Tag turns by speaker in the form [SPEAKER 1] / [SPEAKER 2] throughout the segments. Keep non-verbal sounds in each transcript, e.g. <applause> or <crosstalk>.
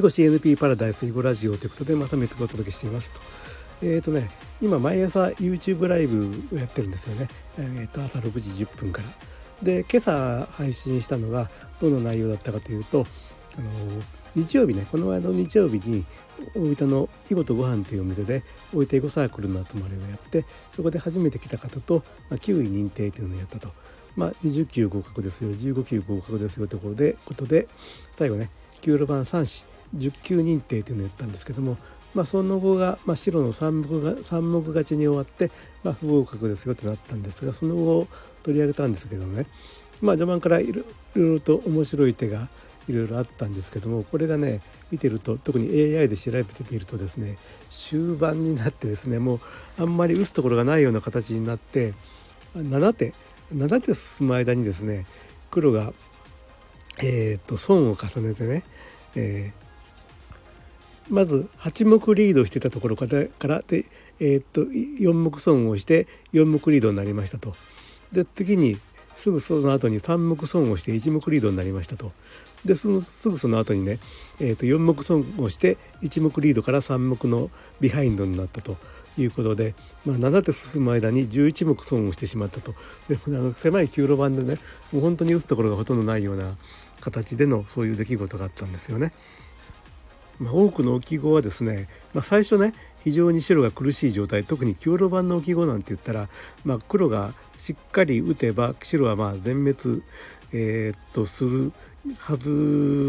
[SPEAKER 1] 囲碁 CNP パラダイス囲碁ラジオということで正光がお届けしていますと。えっ、ー、とね今毎朝 YouTube ライブをやってるんですよね。えー、と朝6時10分から。で今朝配信したのがどの内容だったかというとあの日曜日ねこの間の日曜日に大分の囲碁とご飯というお店で大分囲碁サークルの集まりをやってそこで初めて来た方と、まあ、9位認定というのをやったと。まあ、20級合格ですよ15級合格ですよということでことで最後ね9路盤3子10級認定というのをやったんですけども、まあ、その後が、まあ、白の3目が3目勝ちに終わって、まあ、不合格ですよとなったんですがその後取り上げたんですけどね、まあ、序盤からいろいろと面白い手がいろいろあったんですけどもこれがね見てると特に AI で調べてみるとですね終盤になってですねもうあんまり打つところがないような形になって7手7手進む間にですね黒がえー、と損を重ねてね、えー、まず8目リードしてたところからからで、えー、っと4目損をして4目リードになりましたと。で次にすぐその後に3目損をして1目リードになりましたと。でそのすぐその後にね、えー、と4目損をして1目リードから3目のビハインドになったと。いうことで、まあ、7手進む間に11目損をしてしまったとであの狭い9路盤でねもう本当に打つところがほとんどないような形でのそういう出来事があったんですよね。まあ、多くの置き碁はですね、まあ、最初ね非常に白が苦しい状態特に9路盤の置き碁なんて言ったら、まあ、黒がしっかり打てば白はまあ全滅、えー、っとするはず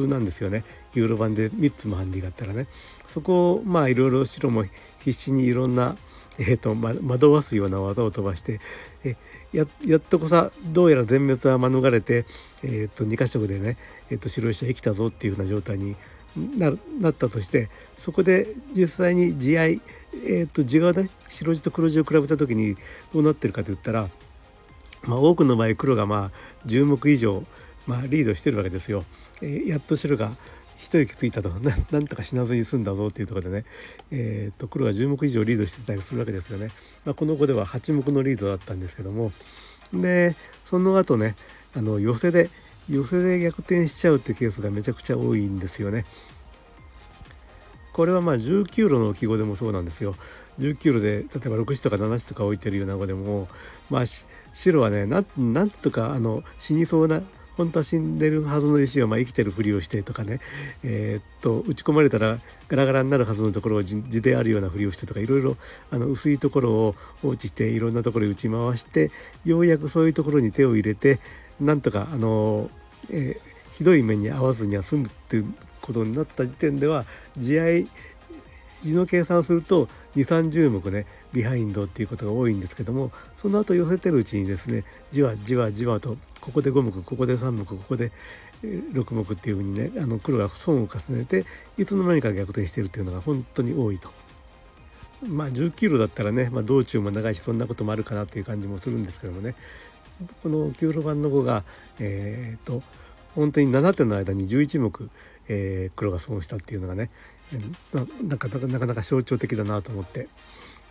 [SPEAKER 1] なんですよね。9路盤で3つもハンディがあったらね。そこをまあいろいろ白も必死にいろんな、えーと、ま、惑わすような技を飛ばしてえややっとこさどうやら全滅は免れて、えーと、2か所でね、えーと、白石は生きたぞっていうような状態になったとしてそこで実際に地合、えー、と地がね白地と黒地を比べた時にどうなってるかといったら、まあ、多くの場合黒がまあ10目以上、まあ、リードしてるわけですよ。えー、やっと白が一息ついたと <laughs> なんとか死なずに済んだぞっていうところでね、えー、と黒が10目以上リードしてたりするわけですよね。まあ、この子では8目のリードだったんですけどもでその後ねあの寄せで寄せで逆転しちゃうっていうケースがめちゃくちゃ多いんですよね。これはまあ19路の記号でもそうなんですよ。19路で例えば6子とか7子とか置いてるような子でもまあ白はねなんとかあの死にそうな本当は死んでるはずの石をまあ生きてるふりをしてとかね、えー、っと打ち込まれたらガラガラになるはずのところを地であるようなふりをしてとかいろいろあの薄いところを放置していろんなところに打ち回してようやくそういうところに手を入れてなんとかあの、えー、ひどい目に遭わずには済むっていうことになった時点では地合地の計算をすると2 3 0目ねビハインドっていうことが多いんですけどもその後寄せてるうちにですねじわじわじわとここで5目ここで3目ここで6目っていうふうにねあの黒が損を重ねていつの間にか逆転してるっていうのが本当に多いと。まあ19キロだったらね、まあ、道中も長いしそんなこともあるかなっていう感じもするんですけどもねこの9路盤の5がえっ、と本当に7手の間に11目、えー、黒が損したっていうのがねななかなかなか象徴的だなと思って。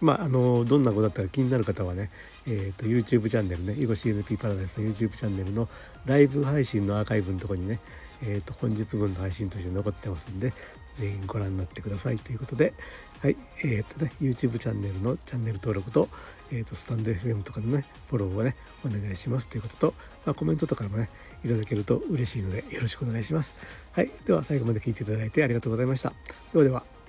[SPEAKER 1] まあ、あのどんな碁だったか気になる方はね、えーと、YouTube チャンネルね囲碁 CNP パラダイスの YouTube チャンネルのライブ配信のアーカイブのとこにね、えーと、本日分の配信として残ってますんで是非ご覧になってくださいということで、はいえーとね、YouTube チャンネルのチャンネル登録と,、えー、とスタンド FM とかのねフォローをねお願いしますということと、まあ、コメントとかもねいただけると嬉しいのでよろしくお願いします。はい、では最後まで聞いていただいてありがとうございました。ではでは。